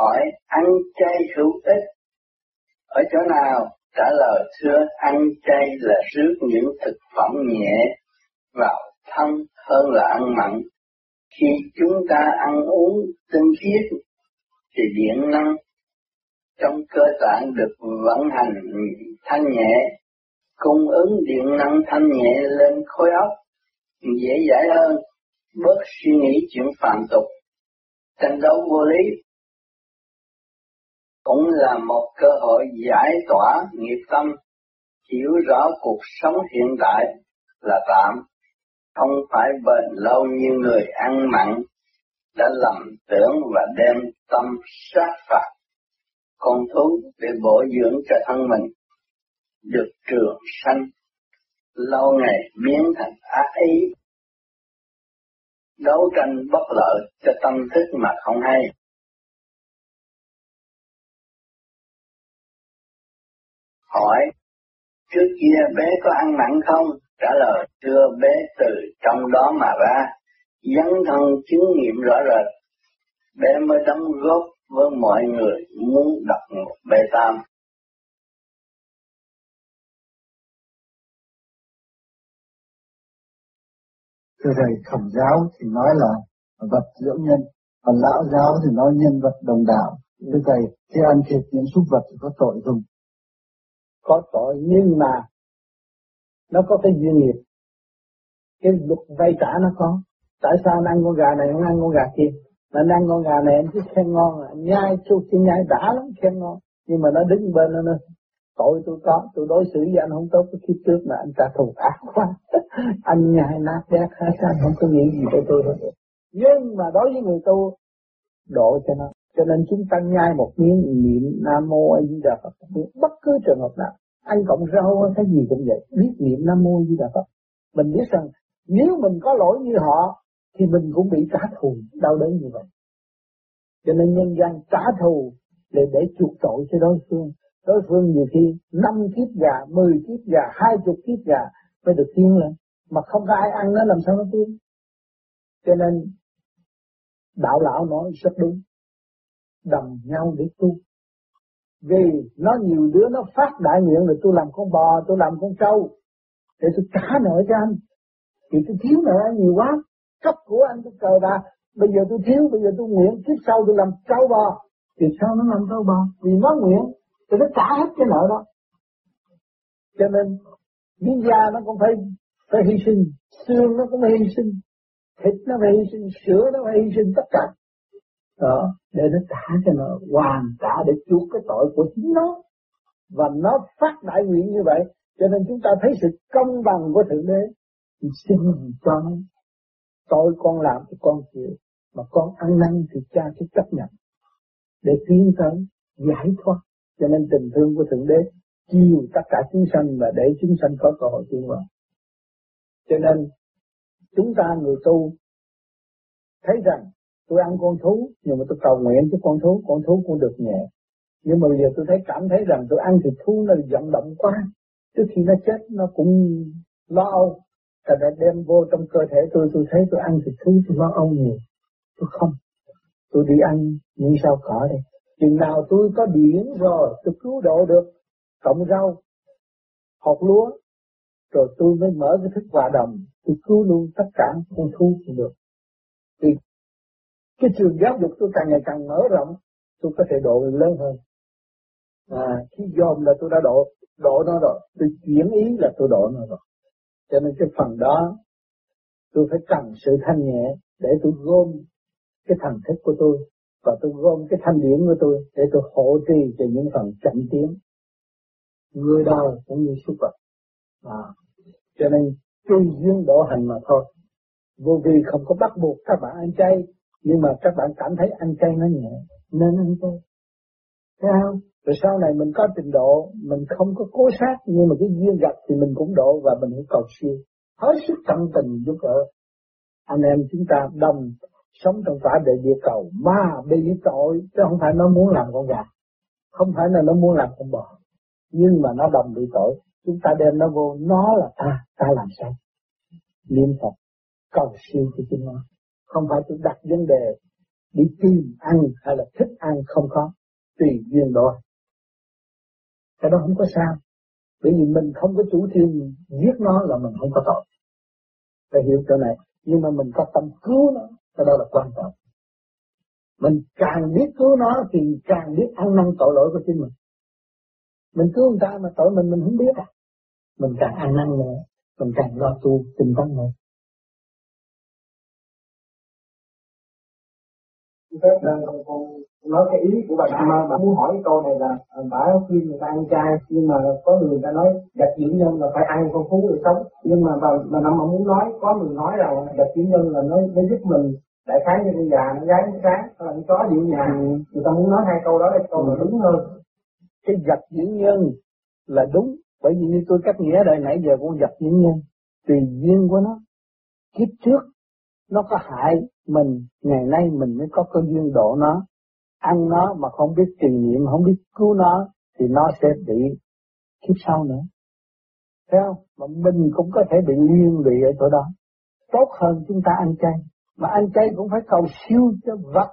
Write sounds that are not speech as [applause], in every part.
hỏi ăn chay hữu ích ở chỗ nào? Trả lời thưa ăn chay là rước những thực phẩm nhẹ vào thân hơn là ăn mặn. Khi chúng ta ăn uống tinh khiết thì điện năng trong cơ tạng được vận hành thanh nhẹ, cung ứng điện năng thanh nhẹ lên khối óc, dễ giải hơn, bớt suy nghĩ chuyện phạm tục, tranh đấu vô lý, cũng là một cơ hội giải tỏa nghiệp tâm, hiểu rõ cuộc sống hiện tại là tạm, không phải bền lâu như người ăn mặn đã lầm tưởng và đem tâm sát phạt con thú để bổ dưỡng cho thân mình được trường sanh lâu ngày biến thành ác ý đấu tranh bất lợi cho tâm thức mà không hay. Hỏi trước kia bé có ăn mặn không trả lời chưa bé từ trong đó mà ra dấn thân chứng nghiệm rõ rệt bé mới đóng góp với mọi người muốn đọc một bê tam. Thưa Thầy, Khổng giáo thì nói là vật dưỡng nhân, còn lão giáo thì nói nhân vật đồng đạo. Thưa Thầy, khi ăn thịt những súc vật thì có tội không? Có tội nhưng mà nó có cái duyên nghiệp. Cái luật vay trả nó có. Tại sao ăn con gà này không ăn con gà kia? Mà ăn con gà này anh cứ khen ngon, à nhai chút thì nhai đã lắm, khen ngon. Nhưng mà nó đứng bên nó tội tôi có, tôi đối xử với anh không tốt cái kiếp trước mà anh trả thù ác quá. [laughs] anh nhai nát ra hay sao không có nghĩ gì với tôi hết. Nhưng mà đối với người tu, độ cho nó. Cho nên chúng ta nhai một miếng niệm Nam Mô A Di Đà Phật, bất cứ trường hợp nào. Anh cộng rau cái gì cũng vậy, biết niệm Nam Mô Di Đà Phật. Mình biết rằng nếu mình có lỗi như họ thì mình cũng bị trả thù đau đớn như vậy. Cho nên nhân gian trả thù để để chuộc tội cho đối phương. Đối phương nhiều khi năm kiếp gà, mười kiếp gà, hai chục kiếp gà mới được tiến lên. Mà không có ai ăn nó làm sao nó tiến Cho nên đạo lão nói rất đúng. Đồng nhau để tu. Vì nó nhiều đứa nó phát đại nguyện là tôi làm con bò, tôi làm con trâu. Để tôi trả nợ cho anh. Thì tôi thiếu nợ anh nhiều quá cấp của anh tôi cờ bạc bây giờ tôi thiếu bây giờ tôi nguyện kiếp sau tôi làm trâu bò thì sao nó làm trâu bò vì nó nguyện thì nó trả hết cái nợ đó cho nên miếng da nó cũng phải phải hy sinh xương nó cũng phải hy sinh thịt nó phải hy sinh sữa nó phải hy sinh tất cả đó để nó trả cho nó hoàn trả để chuộc cái tội của chính nó và nó phát đại nguyện như vậy cho nên chúng ta thấy sự công bằng của thượng đế xin cho nó Tội con làm thì con chịu, mà con ăn năn thì cha sẽ chấp nhận để tiến tới giải thoát. Cho nên tình thương của Thượng Đế chiều tất cả chúng sanh và để chúng sanh có cơ hội tiến vào. Cho nên chúng ta người tu thấy rằng tôi ăn con thú nhưng mà tôi cầu nguyện cho con thú, con thú cũng được nhẹ. Nhưng mà bây giờ tôi thấy cảm thấy rằng tôi ăn thịt thú nó vận động quá. Trước khi nó chết nó cũng lo âu. Thật đã đem vô trong cơ thể tôi, tôi thấy tôi ăn thịt thú tôi lo âu nhiều. Tôi không. Tôi đi ăn những sao cỏ đây. Chừng nào tôi có điển rồi, tôi cứu độ được. Cộng rau, hột lúa, rồi tôi mới mở cái thức hòa đồng, tôi cứu luôn tất cả con thú cũng được. Vì cái trường giáo dục tôi càng ngày càng mở rộng, tôi có thể độ lớn hơn. À, khi dòm là tôi đã độ, độ nó rồi, tôi chuyển ý là tôi độ nó rồi. Cho nên cái phần đó tôi phải cần sự thanh nhẹ để tôi gom cái thần thức của tôi và tôi gom cái thanh điển của tôi để tôi hỗ trì cho những phần chậm tiến. Người đời cũng như súc vật. À, cho nên tùy duyên độ hành mà thôi. Vô vi không có bắt buộc các bạn ăn chay, nhưng mà các bạn cảm thấy ăn chay nó nhẹ, nên ăn chay. Thấy không? Rồi sau này mình có trình độ, mình không có cố sát, nhưng mà cái duyên gặp thì mình cũng độ và mình cũng cầu siêu. Hết sức tận tình giúp đỡ anh em chúng ta đồng sống trong cả địa địa cầu ma bị tội chứ không phải nó muốn làm con gà không phải là nó muốn làm con bò nhưng mà nó đồng bị tội chúng ta đem nó vô nó là ta ta làm sao niệm phật cầu siêu cho chúng nó không phải tôi đặt vấn đề đi tìm ăn hay là thích ăn không có, tùy duyên độ. Cái đó không có sao. Bởi vì mình không có chủ trương giết nó là mình không có tội. Phải hiểu chỗ này. Nhưng mà mình có tâm cứu nó, cái đó là quan trọng. Mình càng biết cứu nó thì càng biết ăn năn tội lỗi của chính mình. Mình cứu người ta mà tội mình mình không biết à. Mình càng ăn năn nữa, mình càng lo tu, tinh tấn nữa. Phép con nói cái ý của bà Nam bà muốn hỏi câu này là à, bà khuyên người ta ăn chay nhưng mà có người ta nói gạch dưỡng nhân là phải ăn con phú để sống. Nhưng mà bà, bà Nam mà muốn nói có người nói rằng gạch dưỡng nhân là nó nó giúp mình đại khái như con già nó gái nó sáng là nó chó dưỡng nhà. Ừ. người ta muốn nói hai câu đó là câu là đúng hơn. Cái gạch dưỡng nhân là đúng bởi vì như tôi cắt nghĩa đời nãy giờ con gạch dưỡng nhân tùy duyên của nó. Kiếp trước nó có hại mình, ngày nay mình mới có cơ duyên độ nó. Ăn nó mà không biết trì niệm, không biết cứu nó, thì nó sẽ bị kiếp sau nữa. Thấy không? Mà mình cũng có thể bị liên lụy ở chỗ đó. Tốt hơn chúng ta ăn chay. Mà ăn chay cũng phải cầu siêu cho vật.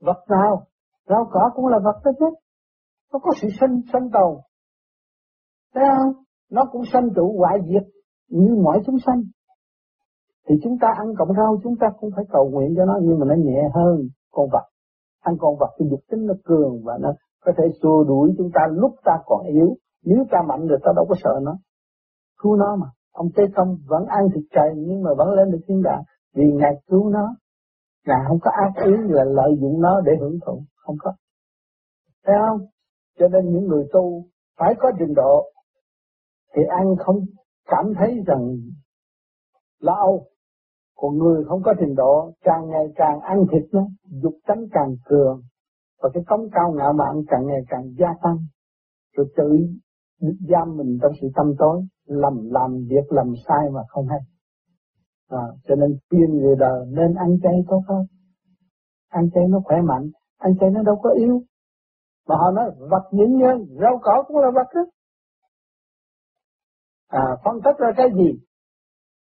Vật nào? Rau cỏ cũng là vật đó chứ. Nó có sự sinh sinh tồn. Thấy không? Nó cũng sanh trụ hoại diệt như mọi chúng sanh thì chúng ta ăn cọng rau, chúng ta cũng phải cầu nguyện cho nó, nhưng mà nó nhẹ hơn con vật. Ăn con vật thì dục tính nó cường và nó có thể xua đuổi chúng ta lúc ta còn yếu. Nếu ta mạnh rồi, ta đâu có sợ nó. Cứu nó mà. Ông Tê Công vẫn ăn thịt trời nhưng mà vẫn lên được thiên đàng. Vì ngài cứu nó. Ngài không có ác ý là lợi dụng nó để hưởng thụ. Không có. Thấy không? Cho nên những người tu phải có trình độ. Thì ăn không cảm thấy rằng lo âu còn người không có trình độ càng ngày càng ăn thịt nó dục tánh càng cường. Và cái tống cao ngạo mạn càng ngày càng gia tăng. Rồi tự giam mình trong sự tâm tối lầm làm việc làm sai mà không hay. À, cho nên khuyên người đời nên ăn chay tốt hơn. Ăn chay nó khỏe mạnh ăn chay nó đâu có yếu. Mà họ nói vật những nhân rau cỏ cũng là vật đó. À phân tích ra cái gì?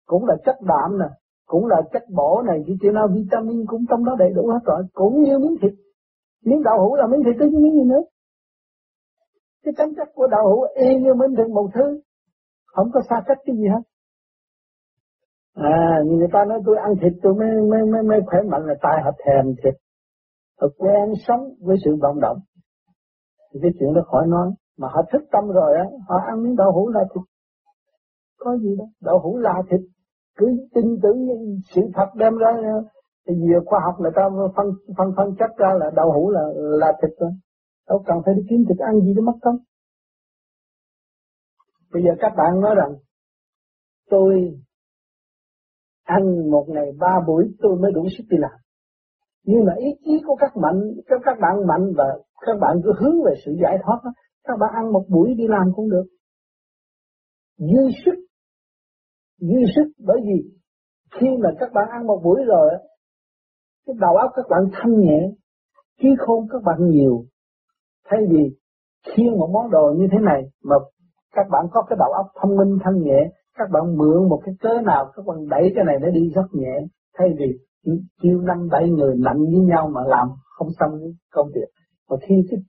Cũng là chất đạm nè cũng là chất bổ này chỉ chữ nào vitamin cũng trong đó đầy đủ hết rồi. Cũng như miếng thịt. Miếng đậu hũ là miếng thịt chứ miếng gì nữa. Cái tính chất của đậu hũ y như miếng thịt một thứ. Không có xa cách cái gì hết. À người ta nói tôi ăn thịt tôi mới mới mới, mới khỏe mạnh là tại họ thèm thịt. Họ quen sống với sự vận động. Thì cái chuyện đó khỏi nói. Mà họ thức tâm rồi á họ ăn miếng đậu hũ là thịt. Có gì đâu. Đậu hũ là thịt cứ tin tưởng sự thật đem ra. Thì nhiều khoa học người ta phân phân phân chất ra là đậu hũ là là thịt rồi đâu cần phải đi kiếm thịt ăn gì để mất công. Bây giờ các bạn nói rằng, tôi ăn một ngày ba buổi, tôi mới đủ sức đi làm. Nhưng mà ý chí của các mạnh các các bạn mạnh và các bạn cứ hướng về sự giải thoát đó. các bạn ăn một buổi đi làm cũng được. Dư sức dư sức. Bởi vì khi mà các bạn ăn một buổi rồi cái đầu óc các bạn thanh nhẹ trí khôn các bạn nhiều. Thay vì khiêng một món đồ như thế này mà các bạn có cái đầu óc thông minh thanh nhẹ các bạn mượn một cái cớ nào các bạn đẩy cái này nó đi rất nhẹ. Thay vì chiêu năm bảy người nặng với nhau mà làm không xong công việc. Mà khi cái,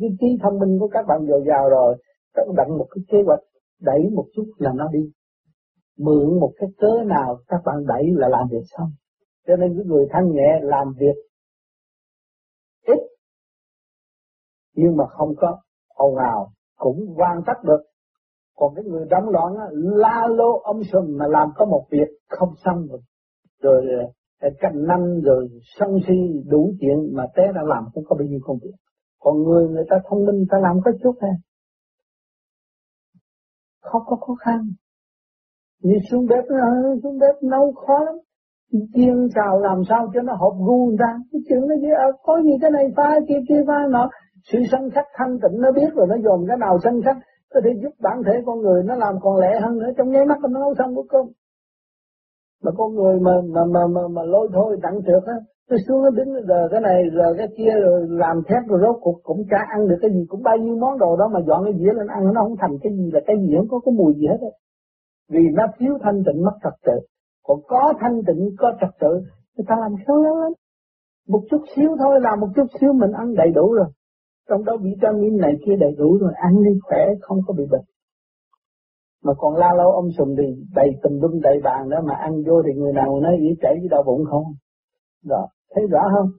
cái trí thông minh của các bạn dồi dào rồi các bạn đặt một cái kế hoạch đẩy một chút là nó đi mượn một cái cớ nào các bạn đẩy là làm việc xong. Cho nên cái người thanh nhẹ làm việc ít nhưng mà không có ồn ào cũng hoàn tất được. Còn cái người đóng loạn á, la lô ông sùm mà làm có một việc không xong rồi. Rồi ờ, cạnh năm rồi sân si đủ chuyện mà té đã làm cũng có bao nhiêu công việc. Còn người người ta thông minh ta làm có chút thôi. Không có khó khăn như xuống bếp ờ, xuống bếp nấu khó lắm. Chiên xào làm sao cho nó hợp gu người ta. Cái chuyện nó gì à, ờ, có gì cái này pha kia kia pha nọ sự sân khắc thanh tịnh nó biết rồi nó dồn cái nào sân khắc có thể giúp bản thể con người nó làm còn lẹ hơn nữa. Trong nháy mắt nó nấu xong bữa cơm mà con người mà mà mà mà, mà lôi thôi đặng trượt á nó xuống nó đứng giờ cái này giờ cái kia rồi làm thét rồi rốt cuộc cũng chả ăn được cái gì cũng bao nhiêu món đồ đó mà dọn cái dĩa lên ăn nó không thành cái gì là cái gì không có cái mùi gì hết á vì nó thiếu thanh tịnh mất trật tự còn có thanh tịnh có trật tự người ta làm khéo léo lắm Một chút xíu thôi là một chút xíu mình ăn đầy đủ rồi. Trong đó vitamin này kia đầy đủ rồi, ăn đi khỏe không có bị bệnh. Mà còn la lâu ông sùm thì đầy tùm lum đầy bàn đó mà ăn vô thì người nào nói ý chảy với đau bụng không. đó thấy rõ không?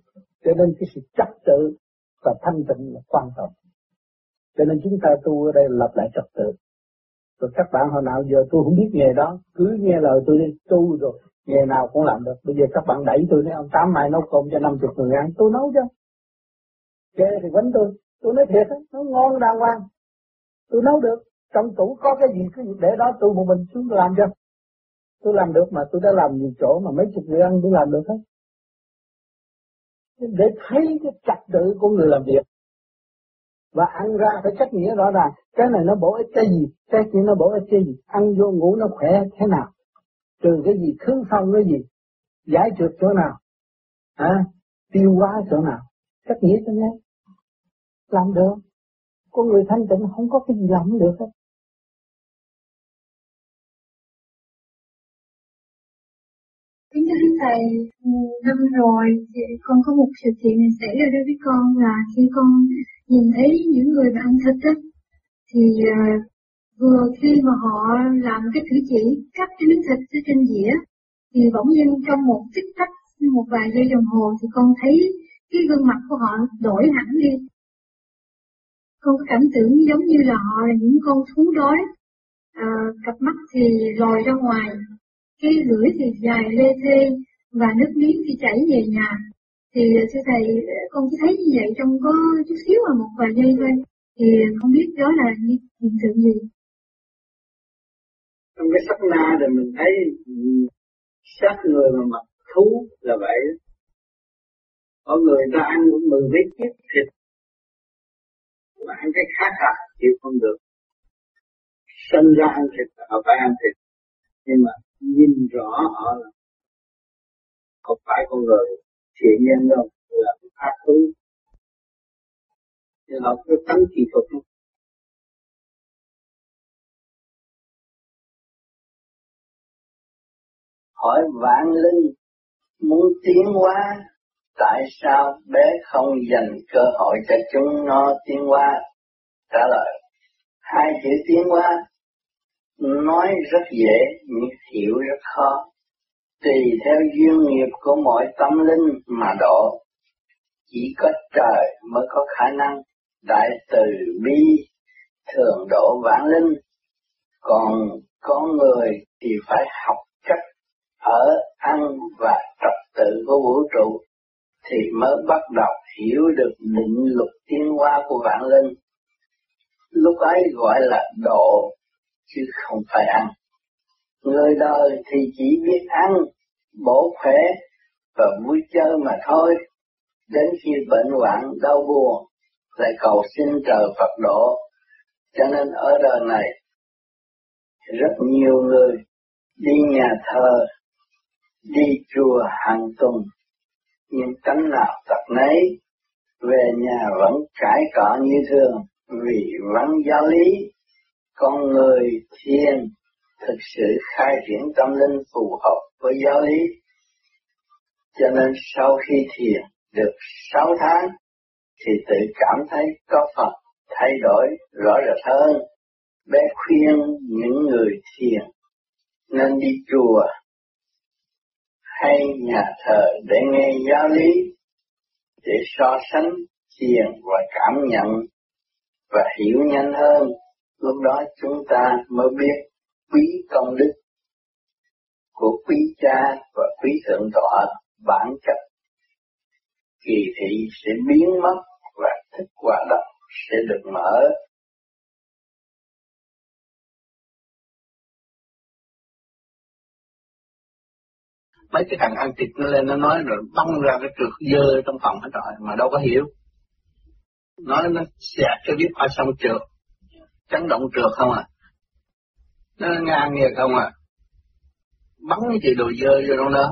Cho nên cái sự trật tự và thanh tịnh là quan trọng. Cho nên chúng ta tu ở đây lập lại trật tự. Rồi các bạn hồi nào giờ tôi không biết nghề đó, cứ nghe lời tôi đi tu rồi, nghề nào cũng làm được. Bây giờ các bạn đẩy tôi nói ông Tám mai nấu cơm cho 50 người ăn, tôi nấu chứ. Chê thì vấn tôi, tôi nói thiệt, nó ngon đàng hoàng. Tôi nấu được, trong tủ có cái gì cứ để đó tôi một mình xuống làm cho. Tôi làm được mà tôi đã làm nhiều chỗ mà mấy chục người ăn tôi làm được hết. Để thấy cái trật tự của người làm việc và ăn ra phải cách nghĩa rõ ràng. Cái này nó bổ ích cái gì? Cái kia nó bổ ích cái gì? Ăn vô ngủ nó khỏe thế nào? Trừ cái gì? Khứ phong cái gì? Giải trượt chỗ nào? À, tiêu hóa chỗ nào? Cách nghĩa cho nghe làm được. Con người thanh tịnh không có cái gì làm được hết. Kính thưa Thầy, năm rồi thì con có một sự kiện này xảy ra đối với con là khi con nhìn thấy những người mà ăn thịt á, thì uh, vừa khi mà họ làm cái cử chỉ cắt cái miếng thịt ở trên dĩa, thì bỗng nhiên trong một tích tắc, một vài giây đồng hồ thì con thấy cái gương mặt của họ đổi hẳn đi. Con có cảm tưởng giống như là họ là những con thú đói, à, cặp mắt thì lòi ra ngoài, cái lưỡi thì dài lê thê và nước miếng thì chảy về nhà thì à, thưa thầy, con chỉ thấy như vậy trong có chút xíu mà một vài giây thôi. Thì à, không biết đó là hiện tượng gì? Trong cái sắc na thì mình thấy sát người mà mặc thú là vậy. Có người ta ăn cũng mười mấy chiếc thịt. Mà ăn cái khác hạt chịu không được. Sinh ra ăn thịt họ phải ăn thịt. Nhưng mà nhìn rõ họ là không phải con người thiện nhân đâu là ác thú thì họ có tánh kỳ thuật không hỏi vạn linh, muốn tiến hóa, tại sao bé không dành cơ hội cho chúng nó tiến hóa? Trả lời, hai chữ tiến hóa, nói rất dễ nhưng hiểu rất khó tùy theo duyên nghiệp của mỗi tâm linh mà độ. Chỉ có trời mới có khả năng đại từ bi thường độ vãng linh, còn con người thì phải học cách ở ăn và trật tự của vũ trụ thì mới bắt đầu hiểu được định luật tiến hóa của vạn linh. Lúc ấy gọi là độ, chứ không phải ăn. Người đời thì chỉ biết ăn, bổ khỏe và vui chơi mà thôi. Đến khi bệnh hoạn đau buồn, lại cầu xin trời Phật độ. Cho nên ở đời này, rất nhiều người đi nhà thờ, đi chùa hàng tuần, nhưng cánh nào tật nấy, về nhà vẫn cãi cọ như thường, vì vẫn giáo lý, con người thiên thực sự khai triển tâm linh phù hợp với giáo lý. Cho nên sau khi thiền được 6 tháng thì tự cảm thấy có Phật thay đổi rõ rệt hơn. Bé khuyên những người thiền nên đi chùa hay nhà thờ để nghe giáo lý, để so sánh thiền và cảm nhận và hiểu nhanh hơn. Lúc đó chúng ta mới biết quý công đức của quý cha và quý thượng tọa bản chất. Kỳ thị sẽ biến mất và thức hòa động sẽ được mở. Mấy cái thằng ăn thịt nó lên nó nói rồi băng ra cái trượt dơ trong phòng hết rồi mà đâu có hiểu. Nói nó xẹt cho biết ai xong trượt. Chấn động trượt không à? Nó ngang nghe không à. Bắn cái đồ dơ vô trong đó.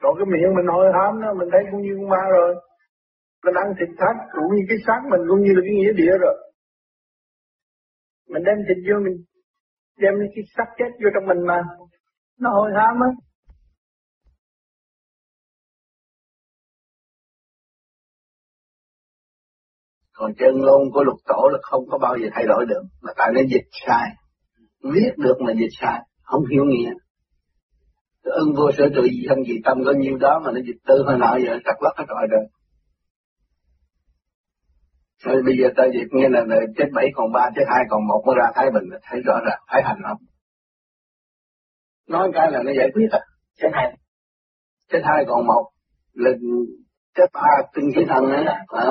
Rồi cái miệng mình hồi hám đó, mình thấy cũng như con ma rồi. Mình ăn thịt xác cũng như cái xác mình, cũng như là cái nghĩa địa rồi. Mình đem thịt vô, mình đem cái xác chết vô trong mình mà. Nó hồi hám á. Còn chân ngôn của lục tổ là không có bao giờ thay đổi được mà tại nó dịch sai. Viết được mà dịch sai không hiểu nghĩa. Ưng vô sở trụ gì thân gì tâm có nhiêu đó mà nó dịch tư hồi nào giờ chặt lắc hết rồi rồi. Rồi bây giờ ta dịch nghe là, là chết bảy còn ba chết hai còn một mới ra thái bình thấy rõ ràng thấy hành không nói cái là nó giải quyết à chết hai. Chết hai còn một là chết ba tinh khí thần ấy à,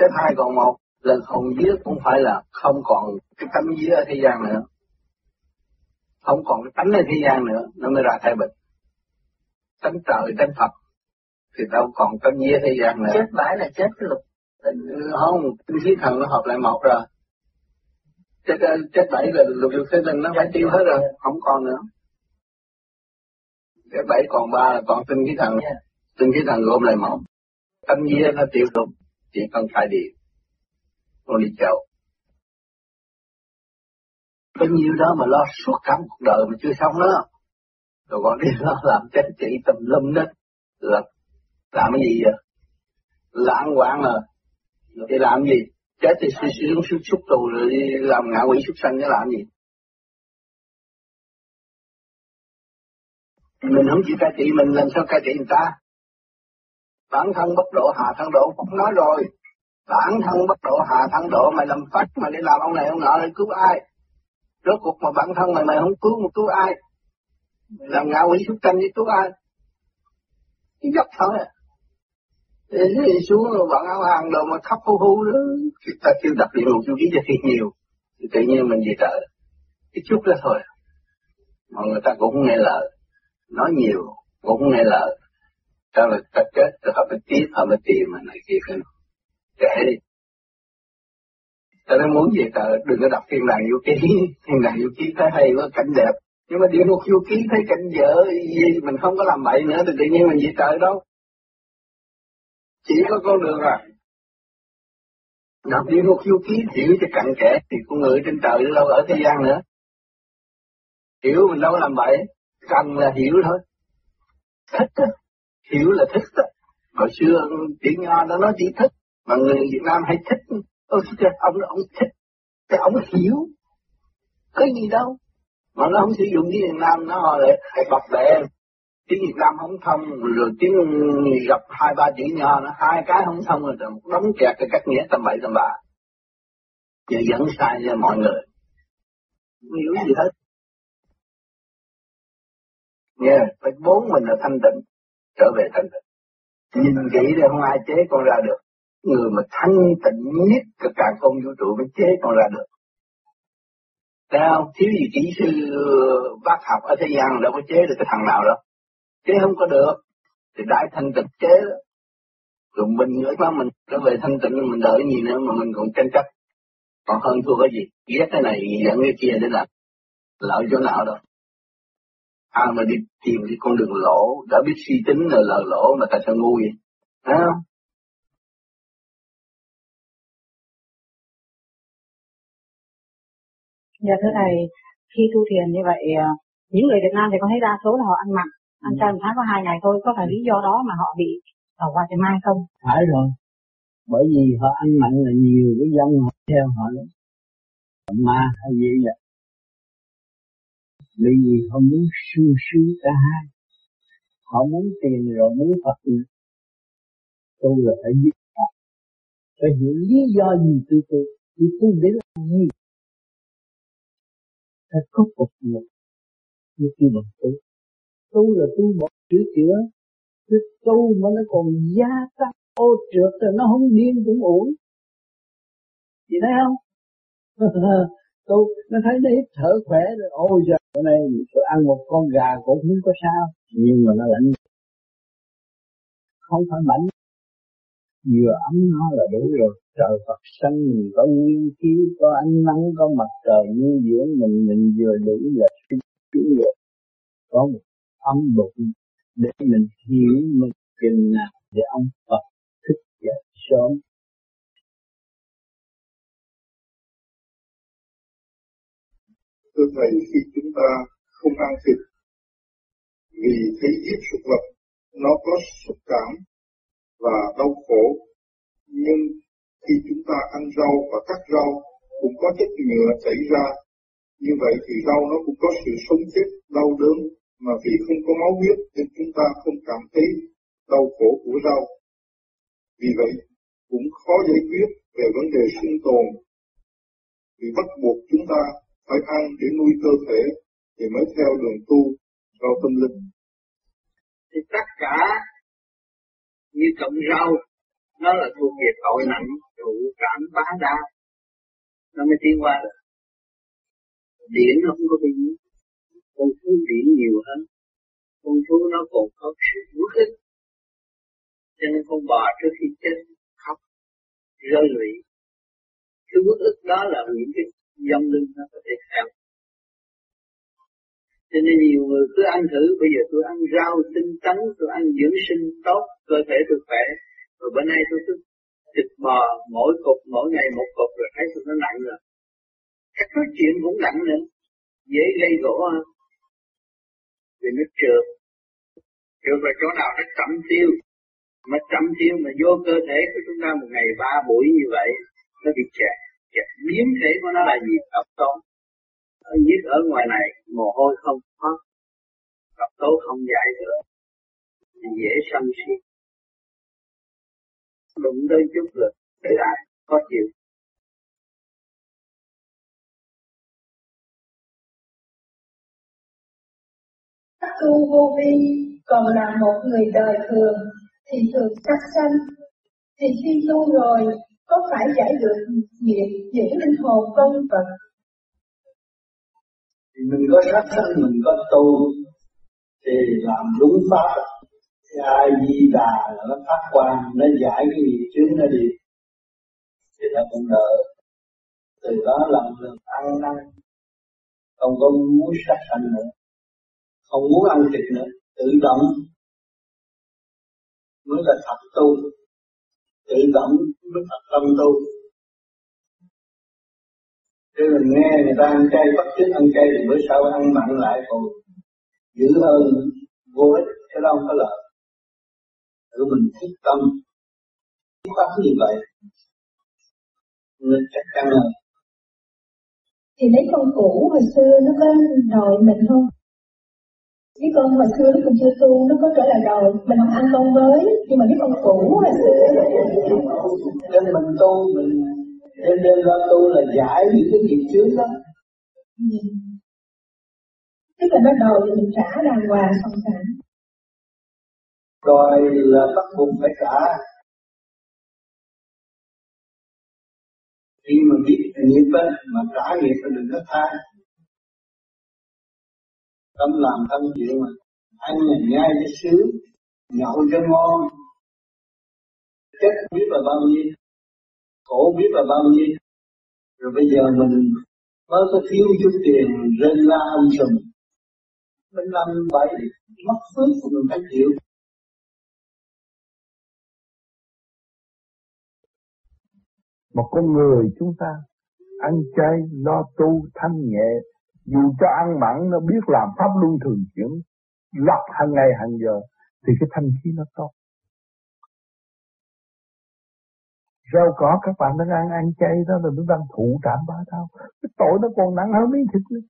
chết hai còn một là hồn vía cũng phải là không còn cái tánh vía ở thế gian nữa. Không còn cái tánh ở thế gian nữa nó mới ra thái bình. Tánh trời tánh phật thì đâu còn tánh vía thế gian nữa. Chết bãi là chết cái lục không tinh khí thần nó hợp lại một rồi. Chết chết bảy là lục dục thế tinh nó phải tiêu hết rồi không còn nữa. Cái bảy còn ba là còn tinh khí thần tinh khí thần gồm lại một Tâm vía nó tiêu luôn chỉ cần khai đi, con đi chậu có nhiêu đó mà lo suốt cả cuộc đời mà chưa xong đó. Rồi còn đi lo làm chết chỉ tùm lum đó. Là làm cái gì vậy? Lãng quảng mà thì làm gì? Chết thì suy suy xuống xúc tù rồi đi làm ngạ quỷ xuất sanh để làm gì? Mình không chịu cai trị mình làm sao cai trị người ta? Bản thân bất độ hạ thân độ cũng nói rồi. Bản thân bất độ hạ thân độ, mày làm phát mày đi làm ông này ông nọ để cứu ai? Rốt cuộc mà bản thân mày mày không cứu mà cứu ai? Làm ngạo quỷ xuất tranh đi cứu ai? Cái dốc thôi. À thì xuống rồi bạn áo hàng đồ mà khắp hú hú đó chúng ta kêu đặc biệt một chú ký cho thiệt nhiều. Thì tự nhiên mình về trợ cái chút đó thôi. Mà người ta cũng nghe lời. Nói nhiều, cũng nghe lời cho là ta chết rồi họ phải tiếp họ mới tìm mà này kia phải kể đi. Ta nói muốn gì ta? Đừng có đọc thiên đàng vũ ký. Thiên đàng vũ ký thấy hay quá, cảnh đẹp. Nhưng mà địa ngục vũ ký thấy cảnh dở. Gì mình không có làm bậy nữa, thì tự nhiên mình gì trời đâu chỉ có con đường à đọc địa ngục du ký, hiểu cho cặn kẽ thì con người trên trời đâu ở thế gian nữa. Hiểu mình đâu có làm vậy cần là hiểu thôi. Thích đó hiểu là thích đó. hồi xưa tiếng nho nó nói chỉ thích mà người Việt Nam hay thích. Ôi, ông ông thích. Thì ông hiểu. Có gì đâu. Mà nó không sử dụng tiếng Việt Nam nó lại bập bẹ tiếng Việt Nam không thông rồi tiếng gặp hai ba chữ nho nó hai cái không thông rồi đóng kẹt cái cách nghĩa tầm bậy tầm bạ. Giờ dẫn sai cho mọi người. Không hiểu gì hết. Nghe yeah, phải bốn mình là thanh tịnh trở về thanh tịnh nhìn kỹ thì không ai chế con ra được. Người mà thanh tịnh nhất cả càng không vũ trụ mới chế con ra được. Thấy không? Thiếu gì kỹ sư bác học ở thế gian đâu có chế được cái thằng nào đâu. Chế không có được. Thì đại thanh tịnh chế đó. Rồi mình nữa mà mình trở về thanh tịnh, mình đợi gì nữa mà mình còn tranh chấp. Còn hơn thua cái gì? Ghét cái này dẫn cái kia để làm. Lợi chỗ nào đâu ai mà đi tìm cái con đường lỗ đã biết suy tính là lợi lỗ mà tại sao ngu vậy thấy không Dạ thưa thầy, khi tu thiền như vậy, à, những người Việt Nam thì có thấy đa số là họ ăn mặn, ăn chay một tháng có hai ngày thôi, có phải lý do đó mà họ bị ở qua cái mai không? Phải rồi, bởi vì họ ăn mặn là nhiều cái dân họ theo họ lắm. Ma hay gì vậy? Bởi vì họ muốn sung sướng cả hai. Họ muốn tiền rồi muốn Phật nữa. Tôi là phải biết Phật. Phải hiểu lý do gì tôi tu. Tôi tu để làm gì? Phải có phục vụ. Như khi bằng tu tu là tu bỏ chữ chữa chứ tu mà nó còn gia tăng ô trượt rồi nó không điên cũng ổn, chị thấy không [laughs] tu nó thấy nó hít thở khỏe rồi ôi giờ bữa nay tôi ăn một con gà cũng không có sao, nhưng mà nó lạnh. Không phải mạnh vừa ấm nó là đủ rồi. Trời Phật sanh mình có nguyên khí, có ánh nắng, có mặt trời nuôi dưỡng mình mình vừa đủ là suy rồi. Có một âm bụng để mình hiểu mình chừng nào để ông Phật. Thầy, khi chúng ta không ăn thịt vì thấy giết xúc vật nó có xúc cảm và đau khổ nhưng khi chúng ta ăn rau và cắt rau cũng có chất nhựa chảy ra. Như vậy thì rau nó cũng có sự sống chết, đau đớn, mà vì không có máu huyết nên chúng ta không cảm thấy đau khổ của rau. Vì vậy, cũng khó giải quyết về vấn đề sinh tồn. Vì bắt buộc chúng ta phải ăn để nuôi cơ thể thì mới theo đường tu cho tâm linh. Thì tất cả như cộng rau, nó là thuộc về tội nặng, trụ cảm bá đa. Nó mới tiến qua được. Điển nó không có bị con thú điển nhiều hơn. Con thú nó còn có sự uất ức cho nên con bò trước khi chết khóc, rơi lụy. Cái uất ức đó là những cái dông lưng nó có thể theo cho nên nhiều người cứ ăn thử, bây giờ tôi ăn rau tinh tấn tôi ăn dưỡng sinh tốt, cơ thể tôi khỏe, rồi bữa nay tôi cứ thịt bò, mỗi cục, mỗi ngày một cục, rồi thấy tôi nó nặng rồi. Cách nói chuyện cũng nặng nữa, dễ gây gỗ hơn. Vì nó trượt. Trượt vào chỗ nào nó chậm tiêu. Mà chậm tiêu mà vô cơ thể của chúng ta một ngày ba buổi như vậy, nó bị chẹt. Dạ, chẹt biến thể của nó là gì? Độc tố ở giết ở ngoài này, mồ hôi không thoát độc tố không giải được thì dễ sân si. Đụng tới chút rồi để lại khó chịu. Tu vô vi còn là một người đời thường, thì thường sắc sanh. Thì khi tu rồi có phải giải được nghiệp những linh hồn vân vật thì mình có sát sanh mình có tu, thì làm đúng pháp. Thì ai di đà là nó phát quan nó giải cái nghiệp chướng nó đi. Thì nó cũng đỡ. Từ đó làm được ăn năn, không có muốn sát sanh nữa. Không muốn ăn thịt nữa, tự động. Mới là thật tu, tự động mới thật tâm tu Chứ mình nghe người ta ăn chay, bắt chước ăn chay thì bữa sau ăn mặn lại còn dữ hơn vô ích, cái đó có lợi. tự mình thích tâm pháp như vậy nên chắc chắn là thì lấy con cũ hồi xưa nó có đòi mình không? Mấy con hồi xưa nó còn chưa tu, nó có trở lại đòi, mình không ăn con với, nhưng mà mấy con cũ hồi xưa Nên mình tu, mình Đêm đêm ra tu là giải những cái nghiệp chướng đó. Ừ. Tức là nó đòi thì mình trả đàng hoàng xong trả. Đòi là bắt buộc phải trả. Khi mà biết nghiệp mà trả nghiệp thì đừng có tha. Tâm làm thân chịu mà. Ăn là nhai cho sướng, nhậu cho ngon. Chết biết là bao nhiêu khổ biết là bao nhiêu rồi bây giờ mình mới có thiếu chút tiền rên la ông sùm mình làm vậy mất phước của mình phải chịu một con người chúng ta ăn chay lo tu thanh nhẹ dù cho ăn mặn, nó biết làm pháp luân thường chuyển, lập hàng ngày hàng giờ, thì cái thanh khí nó tốt rau cỏ, các bạn đang ăn ăn chay đó là nó đang thụ trảm ba đau cái tội nó còn nặng hơn miếng thịt nữa.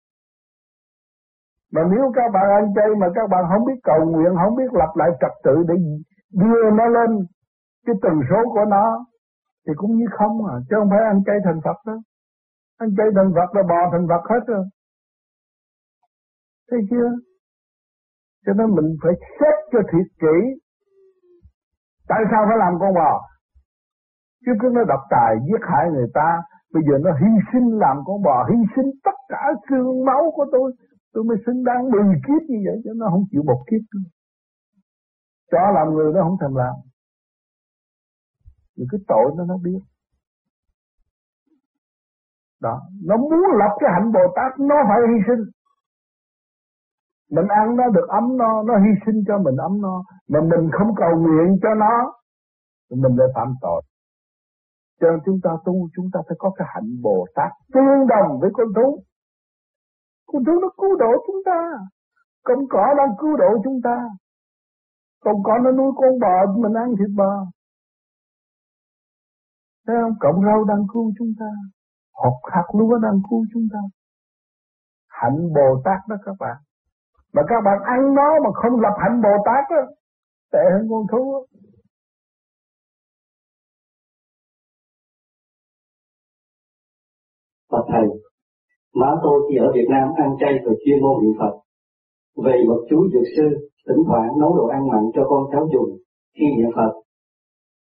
Mà nếu các bạn ăn chay mà các bạn không biết cầu nguyện, không biết lập lại trật tự để đưa nó lên cái tần số của nó, thì cũng như không à. Chứ không phải ăn chay thành Phật đó. Ăn chay thành Phật là bò thành Phật hết rồi thấy chưa? Cho nên mình phải xét cho thiệt kỹ. Tại sao phải làm con bò? Chứ cứ nó độc tài, giết hại người ta, Bây giờ nó hy sinh làm con bò, Hy sinh tất cả xương máu của tôi Tôi mới xứng đáng mười kiếp như vậy, Chứ nó không chịu một kiếp nữa. Cho làm người nó không thèm làm. Rồi cái tội nó nó biết. Đó, Nó muốn lập cái hạnh Bồ Tát, Nó phải hy sinh mình ăn nó được ấm no, nó hy sinh cho mình ấm no, mà mình không cầu nguyện cho nó, mình lại phạm tội. Cho nên chúng ta tu chúng ta phải có cái hạnh Bồ Tát tương đồng với con thú. Con thú nó cứu độ chúng ta. Con cỏ đang cứu độ chúng ta. Con cỏ nó nuôi con bò mình ăn thịt bò. Thấy không? Cộng rau đang cứu chúng ta. Hột hạt lúa đang cứu chúng ta. Hạnh Bồ Tát đó các bạn. Mà các bạn ăn nó mà không lập hạnh Bồ Tát đó, tệ hơn con thú đó. Phật Thầy, má tôi khi ở Việt Nam ăn chay và chuyên môn niệm Phật. Về bậc chú dược sư, thỉnh thoảng nấu đồ ăn mặn cho con cháu dùng khi niệm Phật.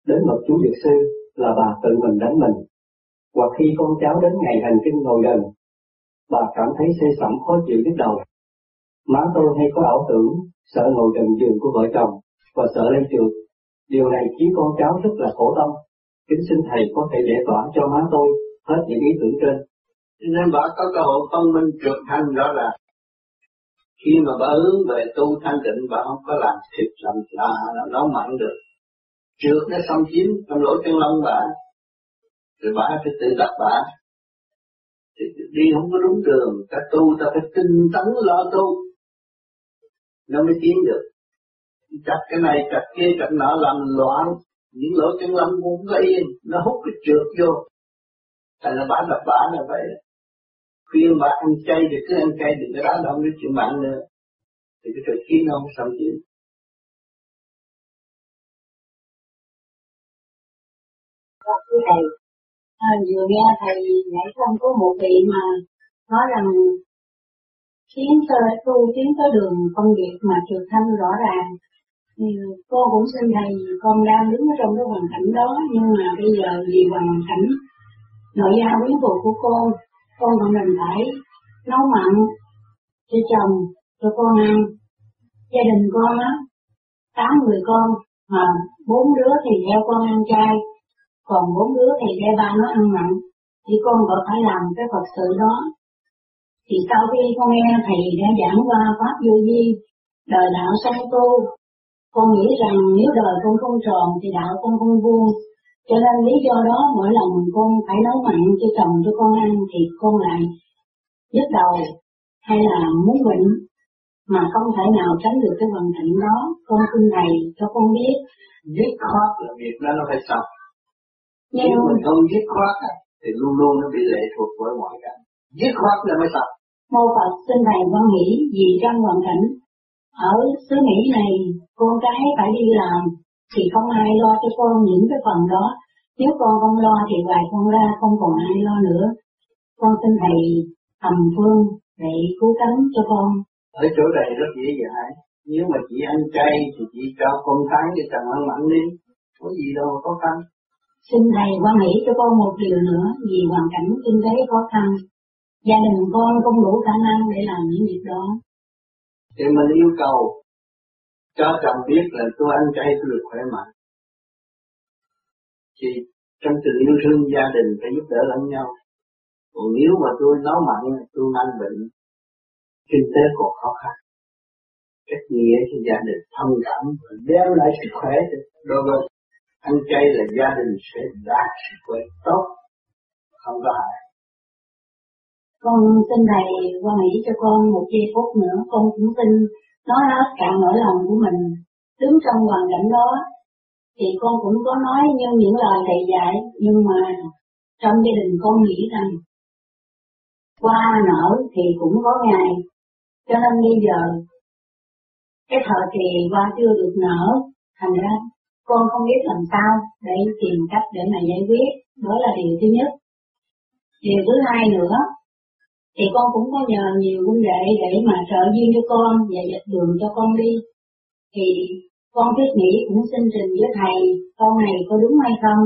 Đến bậc chú dược sư là bà tự mình đánh mình. Hoặc khi con cháu đến ngày hành kinh ngồi gần, bà cảm thấy say sẩm khó chịu nhức đầu. Má tôi hay có ảo tưởng, sợ ngồi gần giường của vợ chồng và sợ lên trường. Điều này khiến con cháu rất là khổ tâm. Kính xin Thầy có thể giải tỏa cho má tôi hết những ý tưởng trên. Nên bà có cơ hội phân minh trượt thanh đó là Khi mà bà hướng về tu thanh định bà không có làm thịt làm là làm nấu mặn được. Trượt nó xâm chiếm trong lỗ chân lông bà. Rồi bà phải tự đặt bà. Thì đi không có đúng đường, ta tu ta phải tinh tấn lo tu. Nó mới tiến được. Chặt cái này, chặt kia, chặt nọ làm loạn. Những lỗ chân lông cũng có yên, nó hút cái trượt vô. Thành là bà đập bà là vậy khuyên bà ăn chay thì cứ ăn chay đừng có đá động đến chuyện bạn nữa thì cái trời khí nó không xong chứ thầy à, vừa nghe thầy nãy không có một vị mà nói rằng tiến tới tu tiến tới đường công việc mà trường thanh rõ ràng thì cô cũng xin thầy con đang đứng ở trong cái hoàn cảnh đó nhưng mà bây giờ vì hoàn cảnh nội gia quyến thuộc của cô con còn mình phải nấu mặn cho chồng, cho con ăn. Gia đình con á, tám người con, mà bốn đứa thì theo con ăn chay, còn bốn đứa thì theo ba nó ăn mặn, thì con vẫn phải làm cái Phật sự đó. Thì sau khi con nghe thầy đã giảng qua Pháp Vô Vi, đời đạo sanh tu, con nghĩ rằng nếu đời con không tròn thì đạo con không vuông, cho nên lý do đó mỗi lần con phải nấu mặn cho chồng cho con ăn thì con lại nhức đầu hay là muốn bệnh mà không thể nào tránh được cái vận cảnh đó. Con xin thầy cho con biết. Dứt khoát là việc đó nó phải xong. Nhưng Nếu mình không dứt khoát thì luôn luôn nó bị lệ thuộc với mọi cảnh. Dứt khoát là mới xong. Mô Phật xin thầy quan nghĩ vì trong hoàn cảnh ở xứ Mỹ này con cái phải đi làm thì không ai lo cho con những cái phần đó. Nếu con không lo thì ngoài con ra không còn ai lo nữa. Con xin thầy tầm phương để cứu cánh cho con. Ở chỗ này rất dễ dãi. Nếu mà chị ăn chay thì chị cho con tháng để chồng ăn mặn đi. Có gì đâu khó khăn. Xin thầy quan nghĩ cho con một điều nữa vì hoàn cảnh kinh tế khó khăn. Gia đình con không đủ khả năng để làm những việc đó. Thì mình yêu cầu cho chồng biết là tôi ăn chay tôi được khỏe mạnh. Thì trong tình yêu thương gia đình phải giúp đỡ lẫn nhau. Còn nếu mà tôi nấu mặn, tôi mang bệnh, kinh tế còn khó khăn. Cách nghĩa cho gia đình thông cảm và đem lại sức khỏe đối với ăn chay là gia đình sẽ đạt sức khỏe tốt, không có hại. Con xin thầy quan nghĩ cho con một giây phút nữa, con cũng xin nói hết cả nỗi lòng của mình. Đứng trong hoàn cảnh đó, thì con cũng có nói như những lời thầy dạy, nhưng mà trong gia đình con nghĩ rằng qua nở thì cũng có ngày, cho nên bây giờ cái thời kỳ qua chưa được nở, thành ra con không biết làm sao để tìm cách để mà giải quyết, đó là điều thứ nhất. Điều thứ hai nữa, thì con cũng có nhờ nhiều huynh đệ để mà trợ duyên cho con và dịch đường cho con đi. Thì con thiết nghĩ cũng xin trình với thầy câu này có đúng hay không.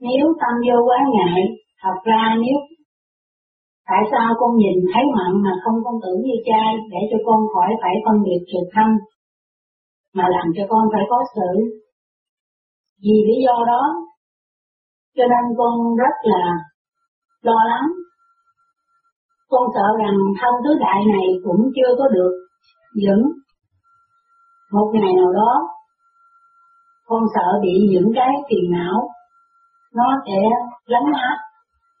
Nếu tâm vô quá ngại, thật ra nếu tại sao con nhìn thấy mặn mà không con tưởng như trai để cho con khỏi phải phân biệt trực thân mà làm cho con phải có sự. Vì lý do đó, cho nên con rất là lo lắng. Con sợ rằng thân tứ đại này cũng chưa có được vững. Một ngày nào đó, con sợ bị những cái phiền não, nó sẽ lấn áp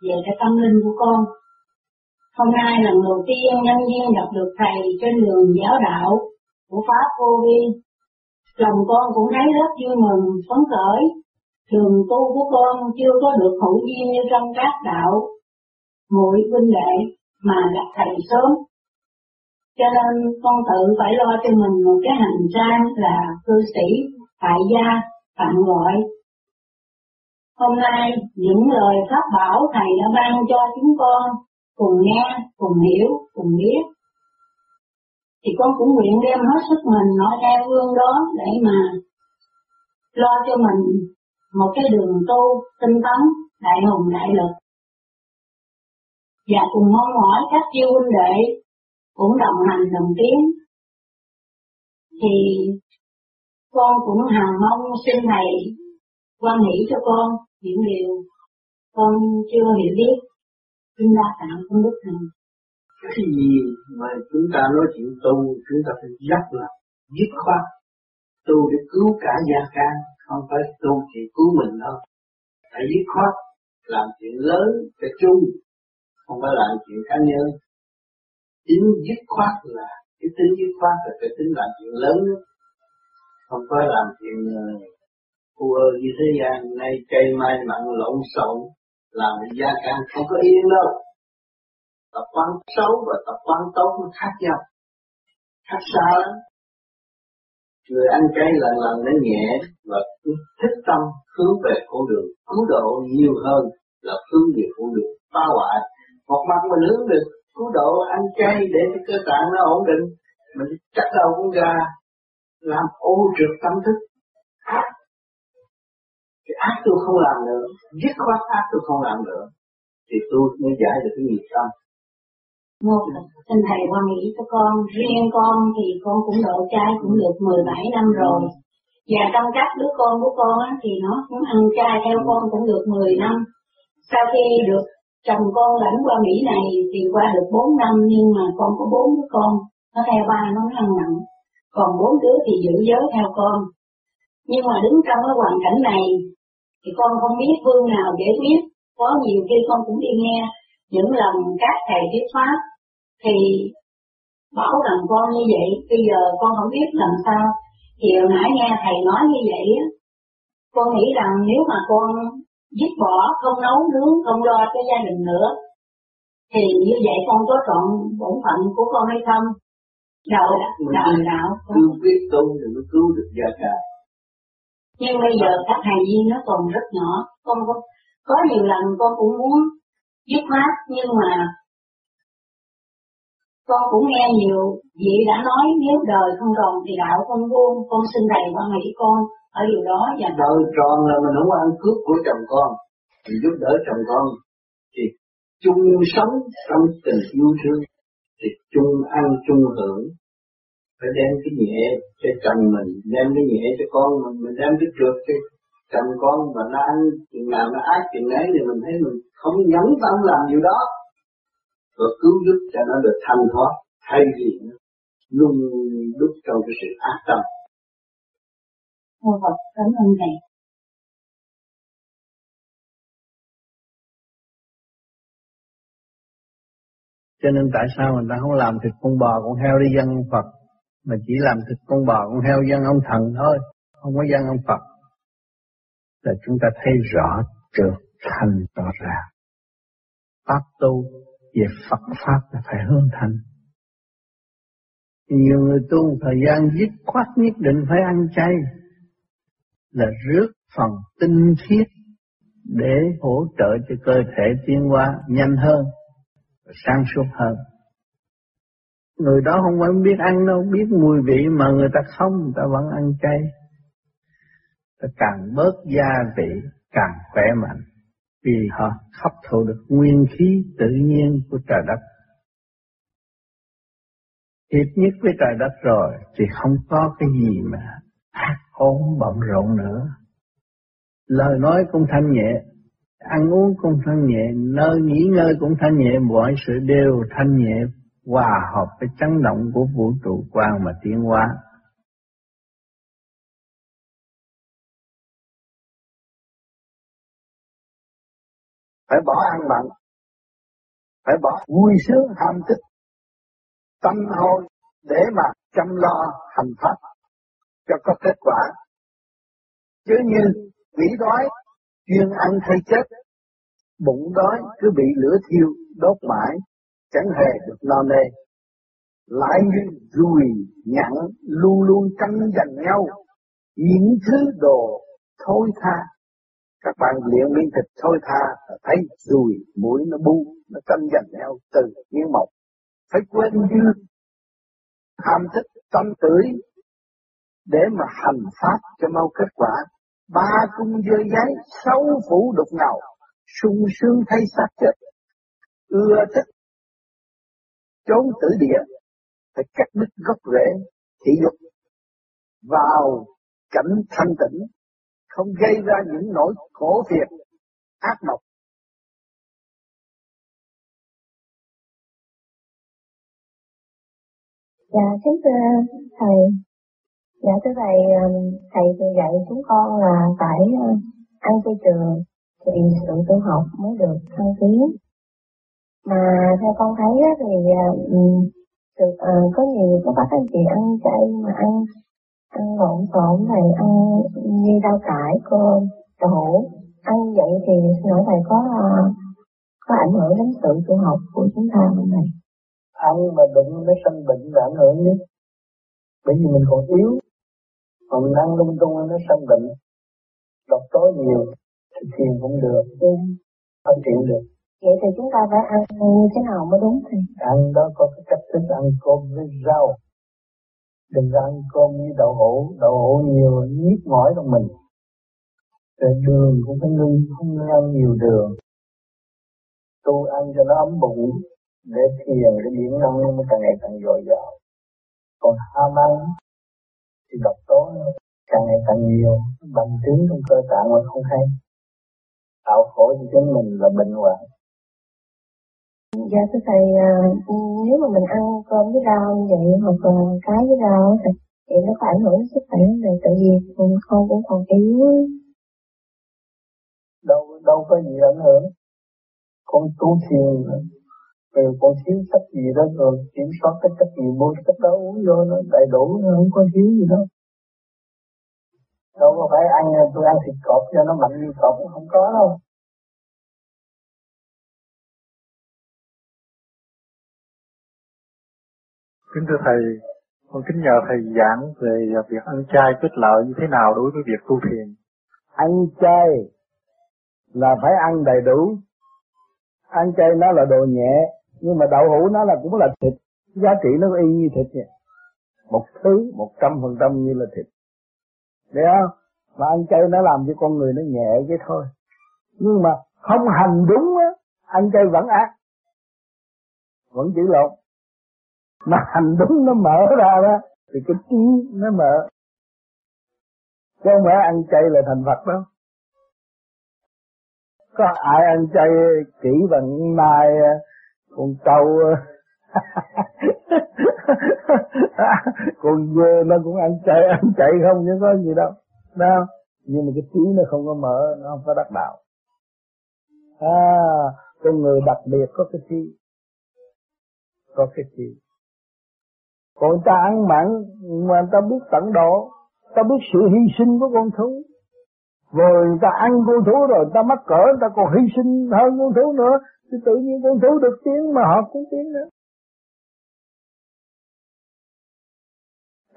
về cái tâm linh của con. Hôm nay lần đầu tiên nhân viên gặp được thầy trên đường giáo đạo của Pháp Vô Vi, lòng con cũng thấy rất vui mừng, phấn khởi, thường tu của con chưa có được hữu duyên như trong các đạo, muội huynh đệ mà gặp thầy sớm. Cho nên con tự phải lo cho mình một cái hành trang là cư sĩ, tại gia, tặng gọi. Hôm nay những lời pháp bảo thầy đã ban cho chúng con cùng nghe, cùng hiểu, cùng biết. Thì con cũng nguyện đem hết sức mình nói theo gương đó để mà lo cho mình một cái đường tu tinh tấn, đại hùng đại lực. Và cùng mong mỏi các chiêu huynh đệ cũng đồng hành đồng tiến. Thì con cũng hằng mong xin thầy quan nghĩ cho con những điều con chưa hiểu biết. Xin đa tạ con đức thầy. Cái gì mà chúng ta nói chuyện tu, chúng ta phải rất là dứt khoát. Tu để cứu cả gia can, không phải tu chỉ cứu mình đâu. Phải dứt khoát, làm chuyện lớn phải chung, không phải làm chuyện cá nhân. Tính dứt khoát là, cái tính dứt khoát là cái tính làm chuyện lớn đó. Không phải làm chuyện phù uh, như thế gian, nay cây mai mặn lộn xộn, làm gia can không có yên đâu. Tập quán xấu và tập quán tốt nó khác nhau, khác xa lắm. Người ăn chay lần lần nó nhẹ và thích tâm hướng về con đường cứu độ nhiều hơn là hướng về con đường phá hoại. Một mặt mình hướng được cứu độ ăn chay để cái cơ tạng nó ổn định, mình chắc đầu con gà làm ô trượt tâm thức. Ác. Thì ác tôi không làm nữa. Dứt khoát ác tôi không làm nữa. Thì tôi mới giải được cái nghiệp tâm. Một xin thầy quan nghĩ cho con riêng con thì con cũng độ chay cũng được 17 năm rồi. Và trong các đứa con của con á, thì nó cũng ăn chay theo con cũng được 10 năm. Sau khi được chồng con lãnh qua Mỹ này thì qua được 4 năm, nhưng mà con có bốn đứa con. Nó theo ba, nó ăn nặng. Còn bốn đứa thì giữ giới theo con. Nhưng mà đứng trong cái hoàn cảnh này thì con không biết phương nào giải quyết. Có nhiều khi con cũng đi nghe những lần các thầy thuyết pháp thì bảo rằng con như vậy. Bây giờ con không biết làm sao. Thì hồi nãy nghe thầy nói như vậy á, con nghĩ rằng nếu mà con dứt bỏ không nấu nướng không lo cho gia đình nữa. Thì như vậy con có trọn bổn phận của con hay không? Đạo đạo đạo. Cứ biết tu thì mới cứu được gia ca. Nhưng bây giờ các thầy viên nó còn rất nhỏ. Con có có nhiều lần con cũng muốn dứt khoát nhưng mà con cũng nghe nhiều vị đã nói nếu đời không còn thì đạo không buông con xin thầy quan hệ con ở điều đó và đời tròn là mình không ăn cướp của chồng con. Mình giúp đỡ chồng con. Thì chung sống trong tình yêu thương thì chung ăn chung hưởng. Phải đem cái nhẹ cho chồng mình đem cái nhẹ cho con mình mình đem cái trượt cho chồng con. Mà nó ăn chừng nào nó ác chừng ấy thì mình thấy mình không nhẫn tâm làm điều đó. Và cứu giúp cho nó được thanh thoát thay vì luôn đúc trong cái sự ác tâm. Ngôi Phật cảm ơn thầy. Cho nên tại sao người ta không làm thịt con bò con heo đi dân Phật mà chỉ làm thịt con bò con heo dân ông thần thôi, không có dân ông Phật. Là chúng ta thấy rõ trượt thành rõ ràng Pháp tu về Phật Pháp là phải hướng thành. Nhiều người tu thời gian dứt khoát nhất định phải ăn chay là rước phần tinh khiết để hỗ trợ cho cơ thể tiến hóa nhanh hơn, sáng suốt hơn. Người đó không phải biết ăn đâu, biết mùi vị mà người ta không, người ta vẫn ăn chay. Ta càng bớt gia vị, càng khỏe mạnh vì họ hấp thụ được nguyên khí tự nhiên của trời đất. Hiệp nhất với trời đất rồi thì không có cái gì mà không bận rộn nữa. Lời nói cũng thanh nhẹ, ăn uống cũng thanh nhẹ, nơi nghỉ ngơi cũng thanh nhẹ, mọi sự đều thanh nhẹ, hòa hợp với chấn động của vũ trụ quang mà tiến hóa. phải bỏ ăn mặn phải bỏ vui sướng ham thích tâm hồn để mà chăm lo hành pháp cho có kết quả chứ như Quỷ đói, chuyên ăn thay chết, bụng đói cứ bị lửa thiêu, đốt mãi, chẳng hề được no nê. Lại như rùi nhặn, luôn luôn tranh giành nhau, những thứ đồ thôi tha. Các bạn luyện miếng thịt thôi tha, thấy rùi mũi nó bu, nó tranh giành nhau từ miếng mộc. Phải quên như tham thích tâm tưới, để mà hành pháp cho mau kết quả. Ba cung dơ giấy, sáu phủ đục ngầu, sung sướng thay xác chết. Ưa thích trốn tử địa, phải cắt đứt gốc rễ, thị dục vào cảnh thanh tịnh, không gây ra những nỗi khổ phiền, ác mộng. Dạ, kính thưa thầy, dạ thưa thầy, thầy thường dạy chúng con là phải ăn chay trường thì sự tu học mới được thăng tiến. Mà theo con thấy thì sự, à, ờ, có nhiều có bác anh chị ăn chay mà ăn ăn lộn xộn thầy ăn như rau cải cơm đậu ăn vậy thì xin lỗi thầy có ờ, có ảnh hưởng đến sự tu học của chúng ta không thầy? Ăn mà đụng nó sanh bệnh là ảnh hưởng nhất. Bởi vì mình còn yếu, mình ăn lung tung nó sanh bệnh. Độc tố nhiều, thì thiền cũng được, phát triển được. Vậy thì chúng ta phải ăn như thế nào mới đúng thầy? Ăn đó có cái cách thức ăn cơm với rau. Đừng ăn cơm với đậu hũ, đậu hũ nhiều nhức mỏi trong mình. Rồi đường cũng phải ngưng, không nên ăn nhiều đường. Tu ăn cho nó ấm bụng, để thiền, để điển năng nó càng ngày càng dồi dào. Còn ham ăn thì độc tố càng ngày càng nhiều, bằng chứng trong cơ tạng mà không hay. Tạo khổ cho chúng mình là bệnh hoạn. Dạ thưa thầy, à, nếu mà mình ăn cơm với rau như vậy hoặc là cái với rau thì, thì nó có ảnh hưởng đến sức khỏe này tại vì con cũng còn yếu. Đâu đâu có gì ảnh hưởng. Con tu thiền rồi con thiếu chất gì đó rồi kiểm soát cái chất gì mua chất đó uống vô nó đầy đủ nó không có thiếu gì đâu. Đâu có phải ăn tôi ăn thịt cọp cho nó mạnh như cọp không có đâu. Kính thưa Thầy, con kính nhờ Thầy giảng về việc ăn chay kết lợi như thế nào đối với việc tu thiền. Ăn chay là phải ăn đầy đủ. Ăn chay nó là đồ nhẹ, nhưng mà đậu hũ nó là cũng là thịt. Giá trị nó y như thịt vậy. Một thứ, một trăm phần trăm như là thịt. để không? Mà ăn chay nó làm cho con người nó nhẹ vậy thôi. Nhưng mà không hành đúng á, ăn chay vẫn ác. Vẫn chữ lộn mà hành đúng nó mở ra đó thì cái trí nó mở chứ không phải ăn chay là thành Phật đâu có ai ăn chay chỉ bằng mai con trâu [laughs] con dê nó cũng ăn chạy ăn chạy không chứ có gì đâu. Đâu nhưng mà cái trí nó không có mở nó không có đắc đạo. À con người đặc biệt có cái trí. Có cái trí. Còn người ta ăn mặn mà người ta biết tận độ, ta biết sự hy sinh của con thú. Rồi người ta ăn con thú rồi người ta mắc cỡ, người ta còn hy sinh hơn con thú nữa. Thì tự nhiên con thú được tiếng mà họ cũng tiếng nữa.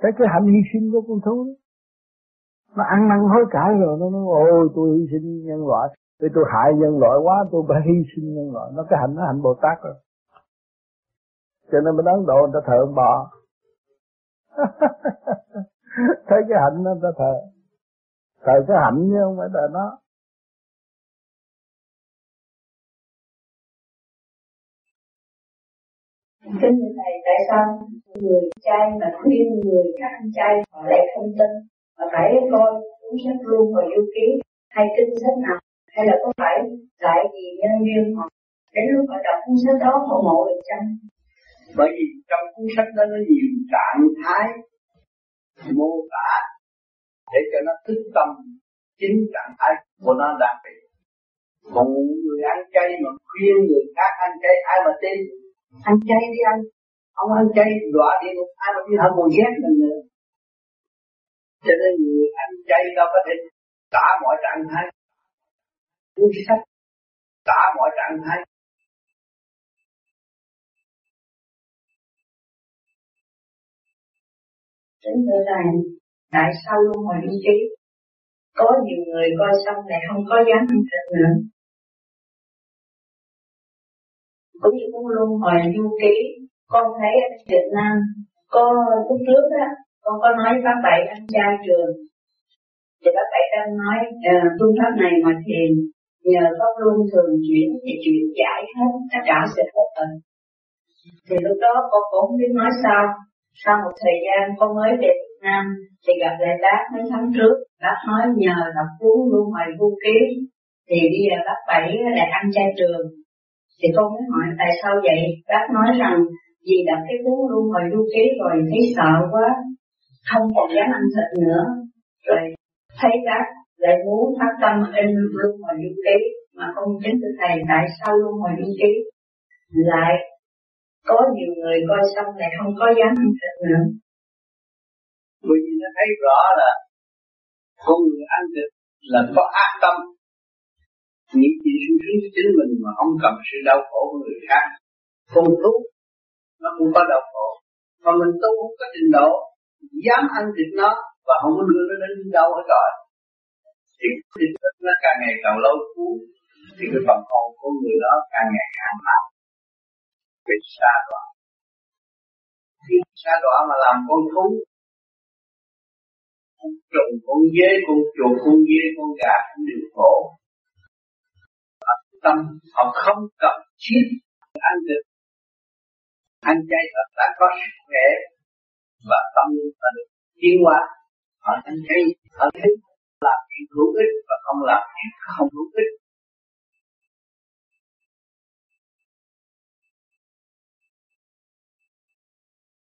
Thế cái hạnh hy sinh của con thú đó. Nó ăn năn hối cải rồi, nó nói, ôi, tôi hy sinh nhân loại. Vì tôi hại nhân loại quá, tôi phải hy sinh nhân loại. Nó cái hạnh, nó hạnh Bồ Tát rồi. Cho nên bên Ấn Độ, người ta thờ ông bò [laughs] thấy cái hạnh nó ta thờ thờ cái hạnh chứ không phải thờ nó Xin thầy tại sao người chay mà khuyên người khác ăn chay họ lại không tin? Mà phải coi cuốn sách luôn và du ký hay kinh sách nào? Hay là có phải lại vì nhân duyên họ? Đến lúc họ đọc cuốn sách đó, họ ngộ được chăng bởi vì trong cuốn sách đó nó nhiều trạng thái mô tả để cho nó thức tâm. Chính trạng thái của nó đang bị. Còn người ăn chay mà khuyên người khác ăn chay, ai mà tin? Ăn chay đi ăn không ăn chay đọa đi. Ngục ai mà đi hận còn ghét mình nữa cho nên người ăn chay đâu có thể tả mọi trạng thái. Cuốn sách? Tả mọi trạng thái. Chính thưa Thầy, tại sao luôn hồi ý trí? Có nhiều người coi xong lại không có dám ăn thịt nữa. Cũng như cũng luôn hồi du ký, con thấy ở Việt Nam, có lúc trước á, con có nói bác Bảy ăn trai trường. Thì bác Bảy đang nói uh, phương pháp này mà thiền, nhờ pháp luân thường chuyển thì chuyển giải hết tất cả sự bất tận. Thì lúc đó con cũng không biết nói sao, sau một thời gian con mới về Việt Nam thì gặp lại bác mấy tháng trước, bác nói nhờ đọc cuốn luân hồi vô ký thì bây giờ bác bảy lại ăn chay trường. Thì con mới hỏi tại sao vậy? Bác nói rằng vì đặt cái cuốn luôn hồi du ký rồi thấy sợ quá, không còn dám ăn thịt nữa. Rồi thấy bác lại muốn phát tâm in luân hồi du ký mà không chính từ thầy tại sao luân hồi du ký lại có nhiều người coi xong lại không có dám ăn thịt nữa bởi vì nó thấy rõ là con người ăn thịt là có ác tâm nghĩ chỉ suy sướng chính mình mà không cần sự đau khổ của người khác. Con thú nó cũng có đau khổ. Mà mình tu không có trình độ, dám ăn thịt nó và không có đưa nó đến đâu hết rồi. Thì thịt nó càng ngày càng lâu cuốn thì cái phần hồn của người đó càng ngày càng mạnh bị xa đọa. Khi xa đọa mà làm con thú, con trùng, con dế, con chuột, con dế, con gà cũng đều khổ tâm, họ không cần chiếc ăn được. Ăn chay họ đã có sức khỏe và tâm và được tiến hóa. Họ ăn chay họ thấy làm chuyện hữu ích và không làm